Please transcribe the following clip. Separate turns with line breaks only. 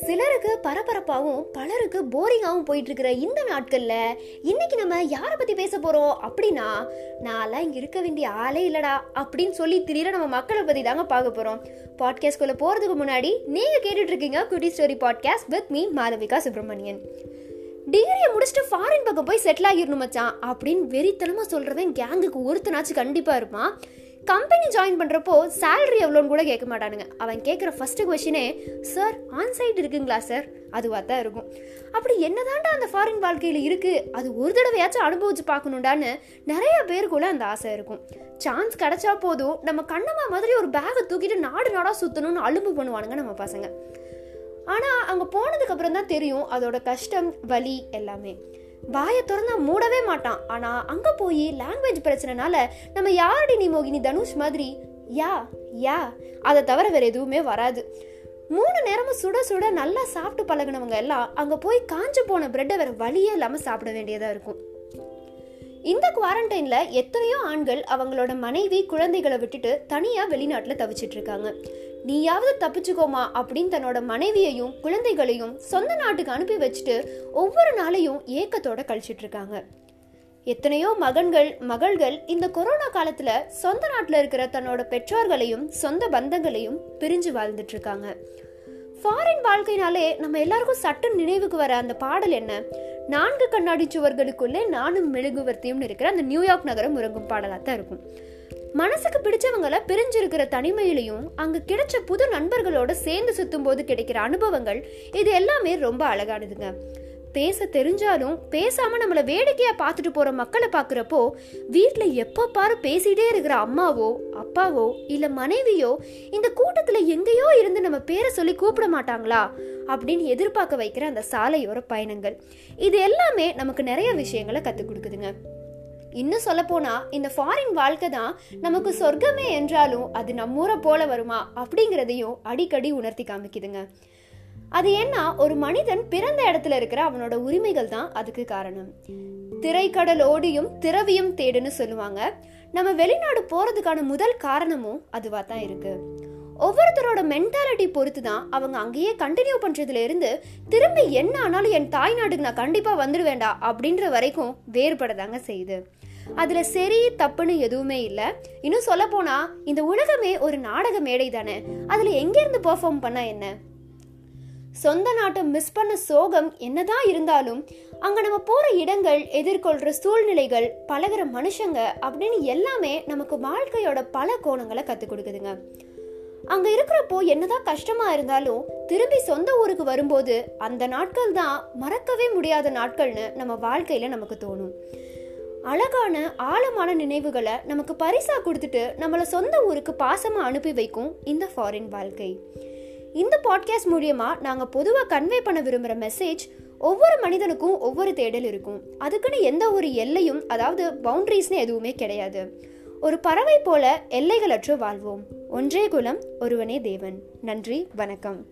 சிலருக்கு பரபரப்பாகவும் பலருக்கு போரிங்காகவும் போயிட்டு இருக்கிற இந்த நாட்களில் இன்னைக்கு நம்ம யாரை பற்றி பேச போகிறோம் அப்படின்னா நான்லாம் இங்கே இருக்க வேண்டிய ஆளே இல்லடா அப்படின்னு சொல்லி திடீர நம்ம மக்களை பற்றி தாங்க பார்க்க போகிறோம் பாட்காஸ்ட்குள்ளே போகிறதுக்கு முன்னாடி நீங்கள் கேட்டுட்டு இருக்கீங்க குட்டி story podcast with me Madhavika Subramanian. டிகிரியை முடிச்சுட்டு ஃபாரின் பக்கம் போய் செட்டில் ஆகிடணும் மச்சான் அப்படின்னு வெறித்தனமாக சொல்கிறவன் கேங்குக்கு ஒருத்தனாச்சும் கண்டிப்பாக இருப்பான். கம்பெனி ஜாயின் பண்ணுறப்போ சேலரி எவ்வளோன்னு கூட கேட்க மாட்டானுங்க. அவன் கேட்குற ஃபஸ்ட்டு கொஷினே சார் ஆன் சைட் இருக்குங்களா சார் அதுவாக தான் இருக்கும். அப்படி என்னதாண்டா அந்த ஃபாரின் வாழ்க்கையில் இருக்குது அது ஒரு தடவையாச்சும் அனுபவிச்சு பார்க்கணுண்டான்னு நிறைய பேருக்குள்ள அந்த ஆசை இருக்கும். சான்ஸ் கிடைச்சா போதும். நம்ம கண்ணம்மா மாதிரி ஒரு பேகை தூக்கிட்டு நாடு நாடாக சுற்றணும்னு அலும்பு பண்ணுவானுங்க நம்ம பசங்க. ஆனால் அங்கே போனதுக்கப்புறம் தான் தெரியும் அதோட கஷ்டம் வலி எல்லாமே. வாயை திறந்தா மூடவே மாட்டான். ஆனால் அங்கே போய் லாங்குவேஜ் பிரச்சனைனால நம்ம யாரடி நீ மோகினி தனுஷ் மாதிரி? யா யா. அதை தவிர வேறு எதுவுமே வராது. மூணு நேரமும் சுட சுட நல்லா சாப்பிட்டு பழகினவங்க எல்லாம் அங்கே போய் காஞ்சு போன பிரெட்டை வேறு வழியே இல்லாமல் சாப்பிட வேண்டியதாக இருக்கும். இந்த குவாரண்டைனில் எத்தனையோ ஆண்கள் அவங்களோட மனைவி குழந்தைகளை விட்டுட்டு தனியாக வெளிநாட்டில் தவிச்சிட்டு இருக்காங்க. நீயாவது தப்பிச்சுக்கோமா அப்படின்னு தன்னோட மனைவியையும் குழந்தைகளையும் சொந்த நாட்டுக்கு அனுப்பி வச்சுட்டு ஒவ்வொரு நாளையும் ஏக்கத்தோட கழிச்சிட்டு இருக்காங்க. எத்தனையோ மகன்கள் மகள்கள் இந்த கொரோனா காலத்தில் சொந்த நாட்டில் இருக்கிற தன்னோட பெற்றோர்களையும் சொந்த பந்தங்களையும் பிரிஞ்சு வாழ்ந்துட்டு இருக்காங்க. ஃபாரின் வாழ்க்கையினாலே நம்ம எல்லாருக்கும் சட்ட நினைவுக்கு வர அந்த பாடல் என்ன? நான்கு கண்ணாடி சுவர்களுக்குள்ளே நானும் மெழுகுவர்த்தியும் இருக்கிற அந்த நியூயார்க் நகரம் உறங்கும் பாடலாக தான் இருக்கும். மனசுக்கு பிடிச்சவங்கள பிரிஞ்சிருக்கிற தனிமையிலையும் அங்கே கிடைச்ச புது நண்பர்களோட சேர்ந்து சுத்தும் போது கிடைக்கிற அனுபவங்கள் இது எல்லாமே ரொம்ப அழகானதுங்க. பேச தெரிஞ்சாலும் பேசாம நம்மளை வேடிக்கையா பார்த்துட்டு போற மக்களை பாக்குறப்போ வீட்டுல எப்போ பாரு பேசிட்டே இருக்கிற அம்மாவோ அப்பாவோ இல்ல மனைவியோ இந்த கூட்டத்துல எங்கேயோ இருந்து நம்ம பேரை சொல்லி கூப்பிட மாட்டாங்களா? அப்படின்னு எதிர்பார்க்க வைக்கிற அந்த சாலையோர பயணங்கள். இது எல்லாமே நமக்கு நிறைய விஷயங்களை கத்துக் கொடுக்குதுங்க. இன்னும் சொல்ல போனா இந்த ஃபாரின் வாழ்க்கை தான் நமக்கு சொர்க்கமே என்றாலும் அது நம்மூரை போல வருமா அப்படிங்கிறதையும் அடிக்கடி உணர்த்தி காமிக்குதுங்க. அது என்ன? ஒரு மனிதன் பிறந்த இடத்துல இருக்கிற அவனோட உரிமைகள் தான் அதுக்கு காரணம். திரைக்கடல் ஓடியும் திரவியும் தேடுன்னு சொல்லுவாங்க. நம்ம வெளிநாடு போறதுக்கான முதல் காரணமும் அதுவா தான் இருக்கு. ஒவ்வொருத்தரோட மென்டாலிட்டி பொறுத்து தான் அவங்க அங்கேயே கண்டினியூ பண்றதுல இருந்து திரும்பி என்ன ஆனாலும் என் தாய் நாட்டுக்கு நான் கண்டிப்பா வந்துடுவேண்டா அப்படின்ற வரைக்கும் வேறுபடதாங்க செய்யுது. அதுல சரி தப்புன்னு எதுவுமே இல்லை. இன்னும் சொல்ல போனா இந்த உலகமே ஒரு நாடக மேடை தானே. அதுல எங்க இருந்து பெர்ஃபார்ம் பண்ணா என்ன? சொந்த நாட்டை மிஸ் பண்ண சோகம் என்னதான் இருந்தாலும் அங்கே நம்ம போகிற இடங்கள் எதிர்கொள்கிற சூழ்நிலைகள் பழகிற மனுஷங்க அப்படின்னு எல்லாமே நமக்கு வாழ்க்கையோட பல கோணங்களை கற்றுக் கொடுக்குதுங்க. அங்கே இருக்கிறப்போ என்னதான் கஷ்டமாக இருந்தாலும் திரும்பி சொந்த ஊருக்கு வரும்போது அந்த நாட்கள் தான் மறக்கவே முடியாத நாட்கள்னு நம்ம வாழ்க்கையில் நமக்கு தோணும். அழகான ஆழமான நினைவுகளை நமக்கு பரிசாக கொடுத்துட்டு நம்மளை சொந்த ஊருக்கு பாசமாக அனுப்பி வைக்கும் இந்த ஃபாரின் வாழ்க்கை. இந்த பாட்காஸ்ட் மூலியமாக நாங்கள் பொதுவாக கன்வே பண்ண விரும்புகிற மெசேஜ் ஒவ்வொரு மனிதனுக்கும் ஒவ்வொரு தேடல் இருக்கும். அதுக்குன்னு எந்த ஒரு எல்லையும் அதாவது பவுண்ட்ரிஸ்னு எதுவுமே கிடையாது. ஒரு பறவை போல எல்லைகளற்று வாழ்வோம். ஒன்றே குலம் ஒருவனே தேவன். நன்றி வணக்கம்.